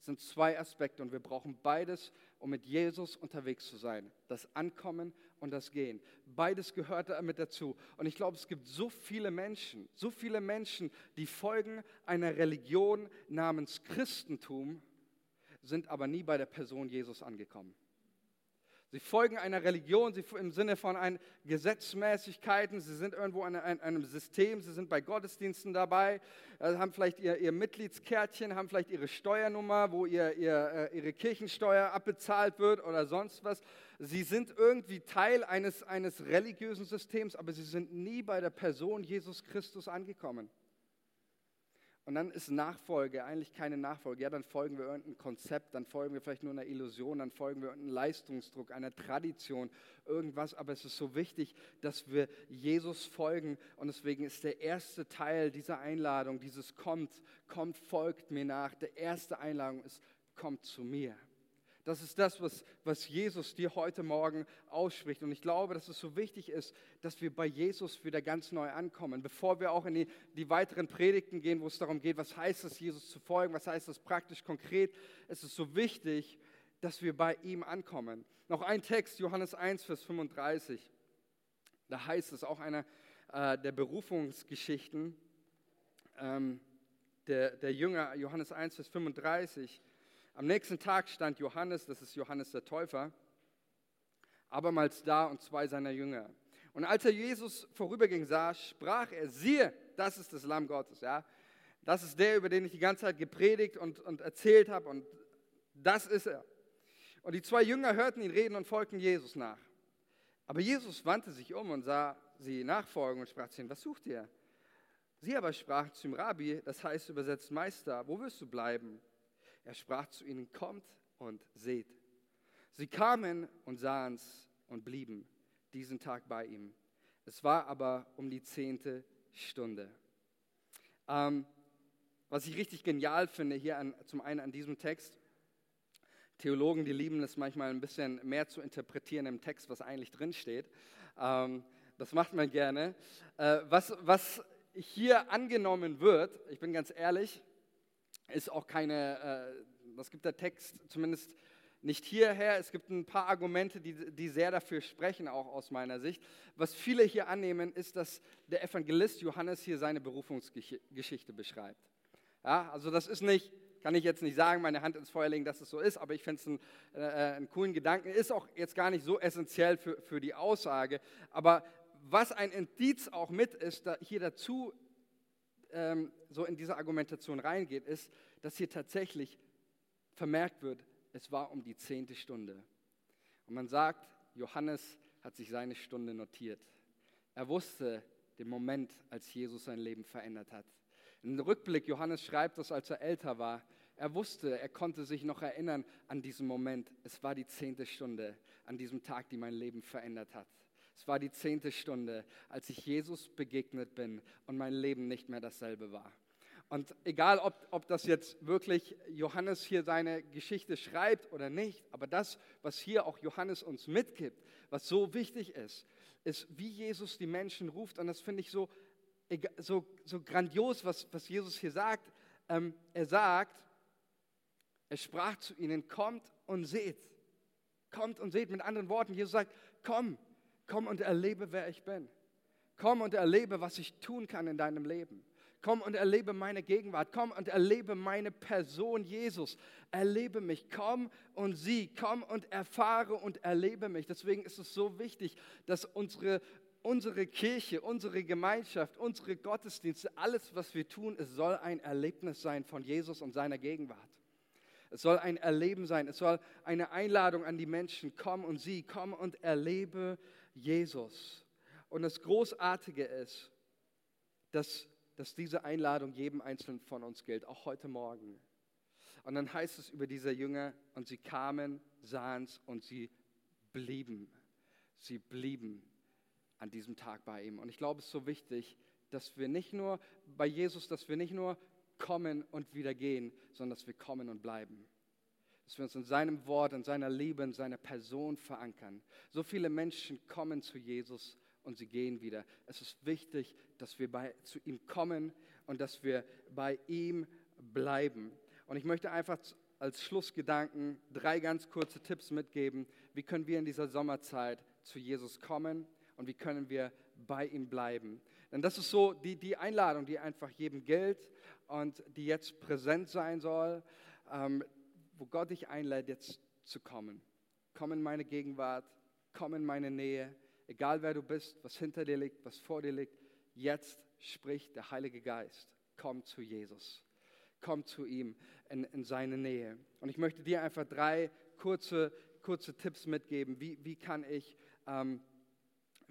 sind zwei Aspekte und wir brauchen beides, um mit Jesus unterwegs zu sein. Das Ankommen und das Gehen. Beides gehört damit dazu. Und ich glaube, es gibt so viele Menschen, so viele Menschen, die folgen einer Religion namens Christentum, sind aber nie bei der Person Jesus angekommen. Sie folgen einer Religion sie, im Sinne von ein Gesetzmäßigkeiten. Sie sind irgendwo in einem System. Sie sind bei Gottesdiensten dabei, äh, haben vielleicht ihr, ihr Mitgliedskärtchen, haben vielleicht ihre Steuernummer, wo ihr, ihr, äh, ihre Kirchensteuer abbezahlt wird oder sonst was. Sie sind irgendwie Teil eines, eines religiösen Systems, aber sie sind nie bei der Person Jesus Christus angekommen. Und dann ist Nachfolge eigentlich keine Nachfolge. Ja, dann folgen wir irgendeinem Konzept, dann folgen wir vielleicht nur einer Illusion, dann folgen wir irgendeinem Leistungsdruck, einer Tradition, irgendwas. Aber es ist so wichtig, dass wir Jesus folgen. Und deswegen ist der erste Teil dieser Einladung, dieses kommt, kommt, folgt mir nach. Der erste Einladung ist, kommt zu mir. Das ist das, was, was Jesus dir heute Morgen ausspricht. Und ich glaube, dass es so wichtig ist, dass wir bei Jesus wieder ganz neu ankommen. Bevor wir auch in die, die weiteren Predigten gehen, wo es darum geht, was heißt es, Jesus zu folgen, was heißt das praktisch konkret, es ist so wichtig, dass wir bei ihm ankommen. Noch ein Text, Johannes 1, Vers 35. Da heißt es auch einer äh, der Berufungsgeschichten ähm, der, der Jünger, Johannes 1, Vers 35. Am nächsten Tag stand Johannes, das ist Johannes der Täufer, abermals da und zwei seiner Jünger. Und als er Jesus vorüberging sah, sprach er, siehe, das ist das Lamm Gottes. Ja? Das ist der, über den ich die ganze Zeit gepredigt und, und erzählt habe. Und das ist er. Und die zwei Jünger hörten ihn reden und folgten Jesus nach. Aber Jesus wandte sich um und sah sie nachfolgen und sprach zu ihnen, was sucht ihr? Sie aber sprachen zum Rabbi, das heißt übersetzt Meister, wo wirst du bleiben? Er sprach zu ihnen, kommt und seht. Sie kamen und sahen es und blieben diesen Tag bei ihm. Es war aber um die zehnte Stunde. Ähm, was ich richtig genial finde hier an, zum einen an diesem Text, Theologen, die lieben es manchmal ein bisschen mehr zu interpretieren im Text, was eigentlich drinsteht. Ähm, das macht man gerne. Äh, was, was hier angenommen wird, ich bin ganz ehrlich, ist auch keine, äh, das gibt der Text zumindest nicht hierher. Es gibt ein paar Argumente, die, die sehr dafür sprechen, auch aus meiner Sicht. Was viele hier annehmen, ist, dass der Evangelist Johannes hier seine Berufungsgeschichte beschreibt. Ja, also das ist nicht, kann ich jetzt nicht sagen, meine Hand ins Feuer legen, dass es so ist, aber ich finde es einen, äh, einen coolen Gedanken. Ist auch jetzt gar nicht so essentiell für, für die Aussage. Aber was ein Indiz auch mit ist, da hier dazu ähm, so in diese Argumentation reingeht, ist, dass hier tatsächlich vermerkt wird, es war um die zehnte Stunde. Und man sagt, Johannes hat sich seine Stunde notiert. Er wusste den Moment, als Jesus sein Leben verändert hat. Im Rückblick, Johannes schreibt das, als er älter war. Er wusste, er konnte sich noch erinnern an diesen Moment. Es war die zehnte Stunde an diesem Tag, die mein Leben verändert hat. Es war die zehnte Stunde, als ich Jesus begegnet bin und mein Leben nicht mehr dasselbe war. Und egal, ob, ob das jetzt wirklich Johannes hier seine Geschichte schreibt oder nicht, aber das, was hier auch Johannes uns mitgibt, was so wichtig ist, ist, wie Jesus die Menschen ruft. Und das finde ich so, so, so grandios, was, was Jesus hier sagt. Ähm, er sagt, er sprach zu ihnen, kommt und seht. Kommt und seht. Mit anderen Worten, Jesus sagt, komm, komm und erlebe, wer ich bin. Komm und erlebe, was ich tun kann in deinem Leben. Komm und erlebe meine Gegenwart. Komm und erlebe meine Person, Jesus. Erlebe mich. Komm und sieh. Komm und erfahre und erlebe mich. Deswegen ist es so wichtig, dass unsere, unsere Kirche, unsere Gemeinschaft, unsere Gottesdienste, alles, was wir tun, es soll ein Erlebnis sein von Jesus und seiner Gegenwart. Es soll ein Erleben sein. Es soll eine Einladung an die Menschen. Komm und sieh. Komm und erlebe Jesus. Und das Großartige ist, dass dass diese Einladung jedem Einzelnen von uns gilt, auch heute Morgen. Und dann heißt es über diese Jünger, und sie kamen, sahen es und sie blieben. Sie blieben an diesem Tag bei ihm. Und ich glaube, es ist so wichtig, dass wir nicht nur bei Jesus, dass wir nicht nur kommen und wieder gehen, sondern dass wir kommen und bleiben. Dass wir uns in seinem Wort, in seiner Liebe, in seiner Person verankern. So viele Menschen kommen zu Jesus und sie gehen wieder. Es ist wichtig, dass wir bei, zu ihm kommen und dass wir bei ihm bleiben. Und ich möchte einfach als Schlussgedanken drei ganz kurze Tipps mitgeben. Wie können wir in dieser Sommerzeit zu Jesus kommen und wie können wir bei ihm bleiben? Denn das ist so die, die Einladung, die einfach jedem gilt und die jetzt präsent sein soll, ähm, wo Gott dich einlädt, jetzt zu kommen. Komm in meine Gegenwart, komm in meine Nähe, egal wer du bist, was hinter dir liegt, was vor dir liegt, jetzt spricht der Heilige Geist. Komm zu Jesus. Komm zu ihm in, in seine Nähe. Und ich möchte dir einfach drei kurze, kurze Tipps mitgeben. Wie, wie, kann ich, ähm,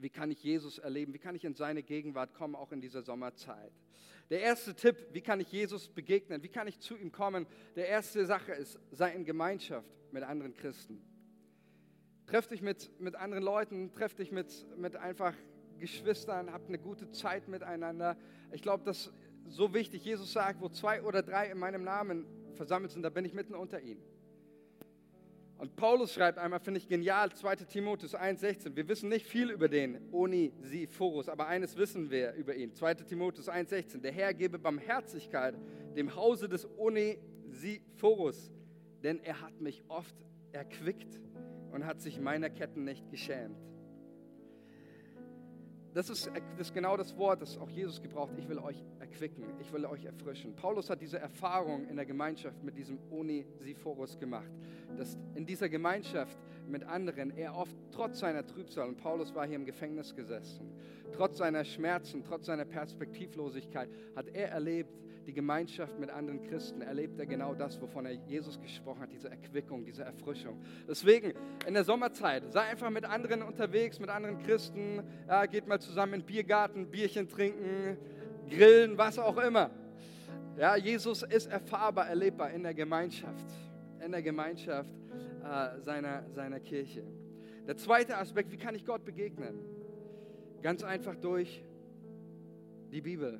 wie kann ich Jesus erleben? Wie kann ich in seine Gegenwart kommen, auch in dieser Sommerzeit? Der erste Tipp, wie kann ich Jesus begegnen? Wie kann ich zu ihm kommen? Der erste Sache ist, sei in Gemeinschaft mit anderen Christen. Treff dich mit, mit anderen Leuten, treff dich mit, mit einfach Geschwistern, habt eine gute Zeit miteinander. Ich glaube, das ist so wichtig. Jesus sagt, wo zwei oder drei in meinem Namen versammelt sind, da bin ich mitten unter ihnen. Und Paulus schreibt einmal, finde ich genial, 2 Timotheus 1,16. Wir wissen nicht viel über den Onisiphorus, aber eines wissen wir über ihn. 2 Timotheus 1,16. Der Herr gebe Barmherzigkeit dem Hause des Onesiphorus, denn er hat mich oft erquickt und hat sich meiner Ketten nicht geschämt. Das ist, das ist genau das Wort, das auch Jesus gebraucht. Ich will euch erquicken, ich will euch erfrischen. Paulus hat diese Erfahrung in der Gemeinschaft mit diesem Onesiphorus gemacht, dass in dieser Gemeinschaft mit anderen er oft trotz seiner Trübsal, und Paulus war hier im Gefängnis gesessen, trotz seiner Schmerzen, trotz seiner Perspektivlosigkeit, hat er erlebt, die Gemeinschaft mit anderen Christen, erlebt er genau das, wovon er Jesus gesprochen hat, diese Erquickung, diese Erfrischung. Deswegen, in der Sommerzeit, sei einfach mit anderen unterwegs, mit anderen Christen, ja, geht mal zusammen in den Biergarten, Bierchen trinken, grillen, was auch immer. Ja, Jesus ist erfahrbar, erlebbar in der Gemeinschaft, in der Gemeinschaft äh, seiner, seiner Kirche. Der zweite Aspekt, wie kann ich Gott begegnen? Ganz einfach durch die Bibel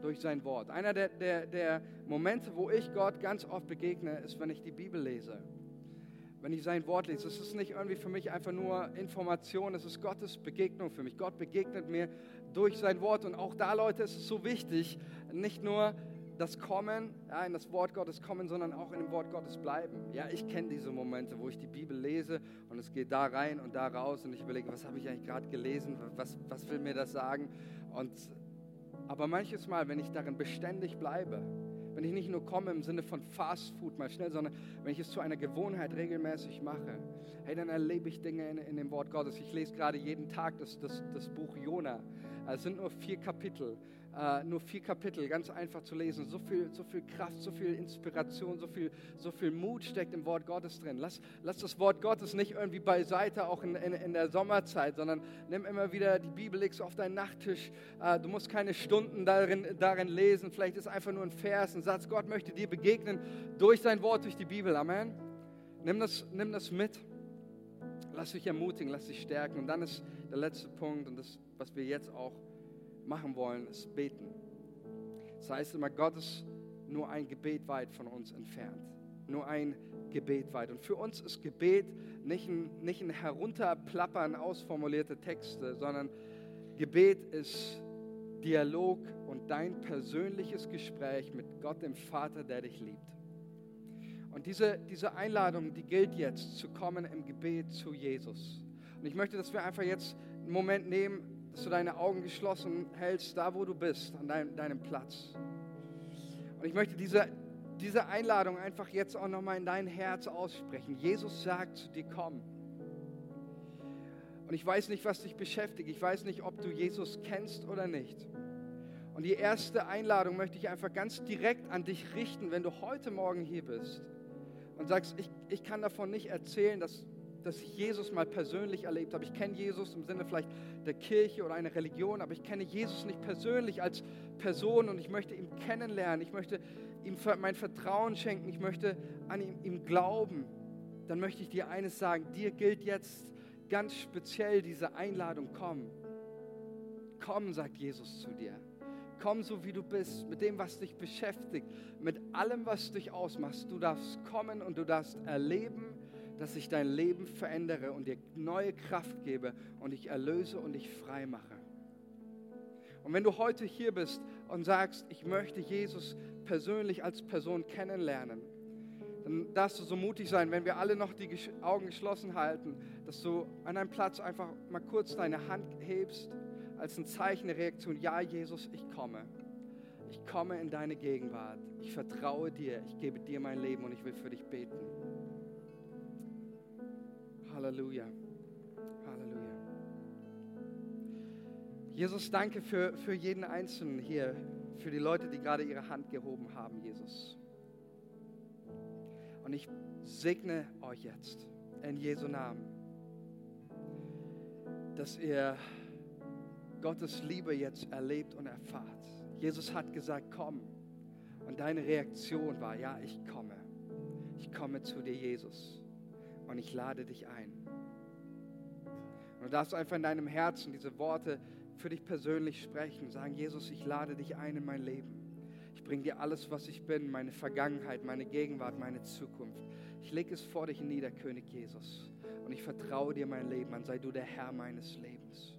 durch sein Wort. Einer der, der, der Momente, wo ich Gott ganz oft begegne, ist, wenn ich die Bibel lese. Wenn ich sein Wort lese. Es ist nicht irgendwie für mich einfach nur Information, es ist Gottes Begegnung für mich. Gott begegnet mir durch sein Wort. Und auch da, Leute, ist es so wichtig, nicht nur das Kommen, ja, in das Wort Gottes kommen, sondern auch in dem Wort Gottes bleiben. Ja, ich kenne diese Momente, wo ich die Bibel lese und es geht da rein und da raus und ich überlege, was habe ich eigentlich gerade gelesen, was, was will mir das sagen? Und, aber manches Mal, wenn ich darin beständig bleibe, wenn ich nicht nur komme im Sinne von Fast Food mal schnell, sondern wenn ich es zu einer Gewohnheit regelmäßig mache, hey, dann erlebe ich Dinge in, in dem Wort Gottes. Ich lese gerade jeden Tag das, das, das Buch Jona. Es sind nur vier Kapitel äh, nur vier Kapitel, ganz einfach zu lesen. So viel, so viel Kraft, so viel Inspiration, so viel, so viel Mut steckt im Wort Gottes drin. Lass, lass das Wort Gottes nicht irgendwie beiseite, auch in, in, in der Sommerzeit, sondern nimm immer wieder die Bibel, legst auf deinen Nachttisch. Äh, du musst keine Stunden darin, darin lesen. Vielleicht ist einfach nur ein Vers, ein Satz. Gott möchte dir begegnen durch sein Wort, durch die Bibel. Amen. Nimm das, nimm das mit. Lass dich ermutigen, lass dich stärken. Und dann ist der letzte Punkt und das, was wir jetzt auch machen wollen, ist beten. Das heißt immer, Gott ist nur ein Gebet weit von uns entfernt. Nur ein Gebet weit. Und für uns ist Gebet nicht ein, nicht ein Herunterplappern ausformulierte Texte, sondern Gebet ist Dialog und dein persönliches Gespräch mit Gott, dem Vater, der dich liebt. Und diese, diese Einladung, die gilt jetzt, zu kommen im Gebet zu Jesus. Und ich möchte, dass wir einfach jetzt einen Moment nehmen, dass du deine Augen geschlossen hältst, da wo du bist, an deinem, deinem Platz. Und ich möchte diese, diese Einladung einfach jetzt auch nochmal in dein Herz aussprechen. Jesus sagt zu dir, komm. Und ich weiß nicht, was dich beschäftigt. Ich weiß nicht, ob du Jesus kennst oder nicht. Und die erste Einladung möchte ich einfach ganz direkt an dich richten, wenn du heute Morgen hier bist und sagst, ich, ich kann davon nicht erzählen, dass dass ich Jesus mal persönlich erlebt habe. Ich kenne Jesus im Sinne vielleicht der Kirche oder einer Religion, aber ich kenne Jesus nicht persönlich als Person und ich möchte ihn kennenlernen. Ich möchte ihm mein Vertrauen schenken. Ich möchte an ihm, ihm glauben. Dann möchte ich dir eines sagen: Dir gilt jetzt ganz speziell diese Einladung: Komm. Komm, sagt Jesus zu dir. Komm so wie du bist, mit dem, was dich beschäftigt, mit allem, was dich ausmacht. Du darfst kommen und du darfst erleben, dass ich dein Leben verändere und dir neue Kraft gebe und dich erlöse und dich frei mache. Und wenn du heute hier bist und sagst, ich möchte Jesus persönlich als Person kennenlernen, dann darfst du so mutig sein, wenn wir alle noch die Augen geschlossen halten, dass du an deinem Platz einfach mal kurz deine Hand hebst als ein Zeichen der Reaktion, ja Jesus, ich komme. Ich komme in deine Gegenwart. Ich vertraue dir. Ich gebe dir mein Leben und ich will für dich beten. Halleluja. Halleluja. Jesus, danke für, für jeden Einzelnen hier, für die Leute, die gerade ihre Hand gehoben haben, Jesus. Und ich segne euch jetzt in Jesu Namen, dass ihr Gottes Liebe jetzt erlebt und erfahrt. Jesus hat gesagt, komm. Und deine Reaktion war, ja, ich komme. Ich komme zu dir, Jesus und ich lade dich ein. Und du darfst einfach in deinem Herzen diese Worte für dich persönlich sprechen. Sagen, Jesus, ich lade dich ein in mein Leben. Ich bringe dir alles, was ich bin, meine Vergangenheit, meine Gegenwart, meine Zukunft. Ich lege es vor dich nieder, König Jesus. Und ich vertraue dir mein Leben an, sei du der Herr meines Lebens.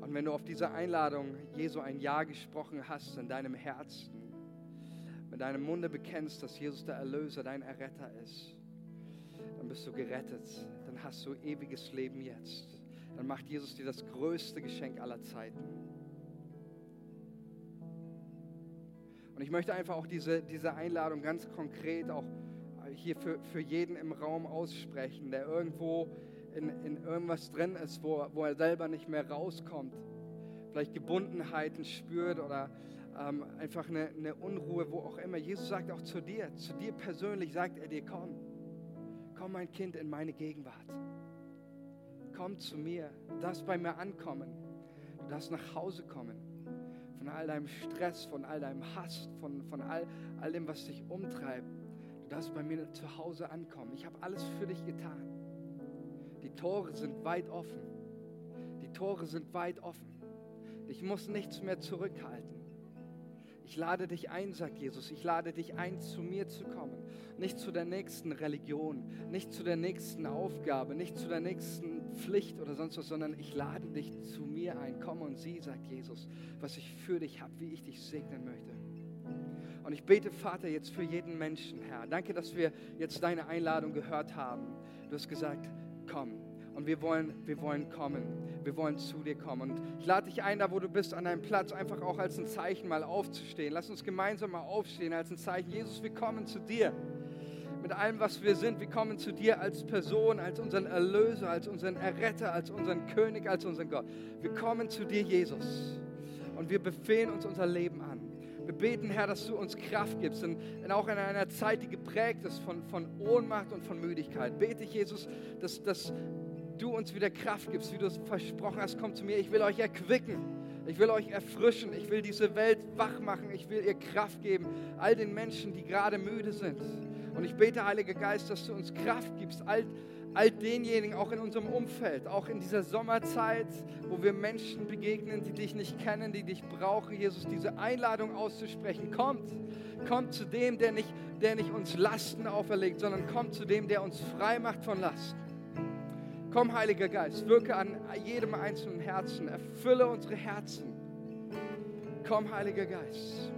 Und wenn du auf diese Einladung Jesu ein Ja gesprochen hast in deinem Herzen, mit deinem Munde bekennst, dass Jesus der Erlöser, dein Erretter ist, bist du gerettet. Dann hast du ewiges Leben jetzt. Dann macht Jesus dir das größte Geschenk aller Zeiten. Und ich möchte einfach auch diese, diese Einladung ganz konkret auch hier für, für jeden im Raum aussprechen, der irgendwo in, in irgendwas drin ist, wo, wo er selber nicht mehr rauskommt. Vielleicht Gebundenheiten spürt oder ähm, einfach eine, eine Unruhe, wo auch immer. Jesus sagt auch zu dir, zu dir persönlich sagt er dir, komm komm mein Kind in meine Gegenwart. Komm zu mir. Du darfst bei mir ankommen. Du darfst nach Hause kommen. Von all deinem Stress, von all deinem Hass, von, von all, all dem, was dich umtreibt. Du darfst bei mir zu Hause ankommen. Ich habe alles für dich getan. Die Tore sind weit offen. Die Tore sind weit offen. Ich muss nichts mehr zurückhalten. Ich lade dich ein, sagt Jesus. Ich lade dich ein, zu mir zu kommen. Nicht zu der nächsten Religion, nicht zu der nächsten Aufgabe, nicht zu der nächsten Pflicht oder sonst was, sondern ich lade dich zu mir ein. Komm und sieh, sagt Jesus, was ich für dich habe, wie ich dich segnen möchte. Und ich bete, Vater, jetzt für jeden Menschen, Herr. Danke, dass wir jetzt deine Einladung gehört haben. Du hast gesagt, komm. Und wir wollen, wir wollen kommen. Wir wollen zu dir kommen. Und ich lade dich ein, da wo du bist, an deinem Platz, einfach auch als ein Zeichen mal aufzustehen. Lass uns gemeinsam mal aufstehen als ein Zeichen. Jesus, wir kommen zu dir. Mit allem, was wir sind. Wir kommen zu dir als Person, als unseren Erlöser, als unseren Erretter, als unseren König, als unseren Gott. Wir kommen zu dir, Jesus. Und wir befehlen uns unser Leben an. Wir beten, Herr, dass du uns Kraft gibst, und auch in einer Zeit, die geprägt ist von, von Ohnmacht und von Müdigkeit. Bete ich, Jesus, dass, dass du uns wieder Kraft gibst, wie du es versprochen hast. Komm zu mir, ich will euch erquicken. Ich will euch erfrischen. Ich will diese Welt wach machen. Ich will ihr Kraft geben. All den Menschen, die gerade müde sind. Und ich bete, Heiliger Geist, dass du uns Kraft gibst. All, all denjenigen, auch in unserem Umfeld, auch in dieser Sommerzeit, wo wir Menschen begegnen, die dich nicht kennen, die dich brauchen, Jesus, diese Einladung auszusprechen. Kommt, kommt zu dem, der nicht, der nicht uns Lasten auferlegt, sondern kommt zu dem, der uns frei macht von Lasten. Komm, Heiliger Geist, wirke an jedem einzelnen Herzen, erfülle unsere Herzen. Komm, Heiliger Geist.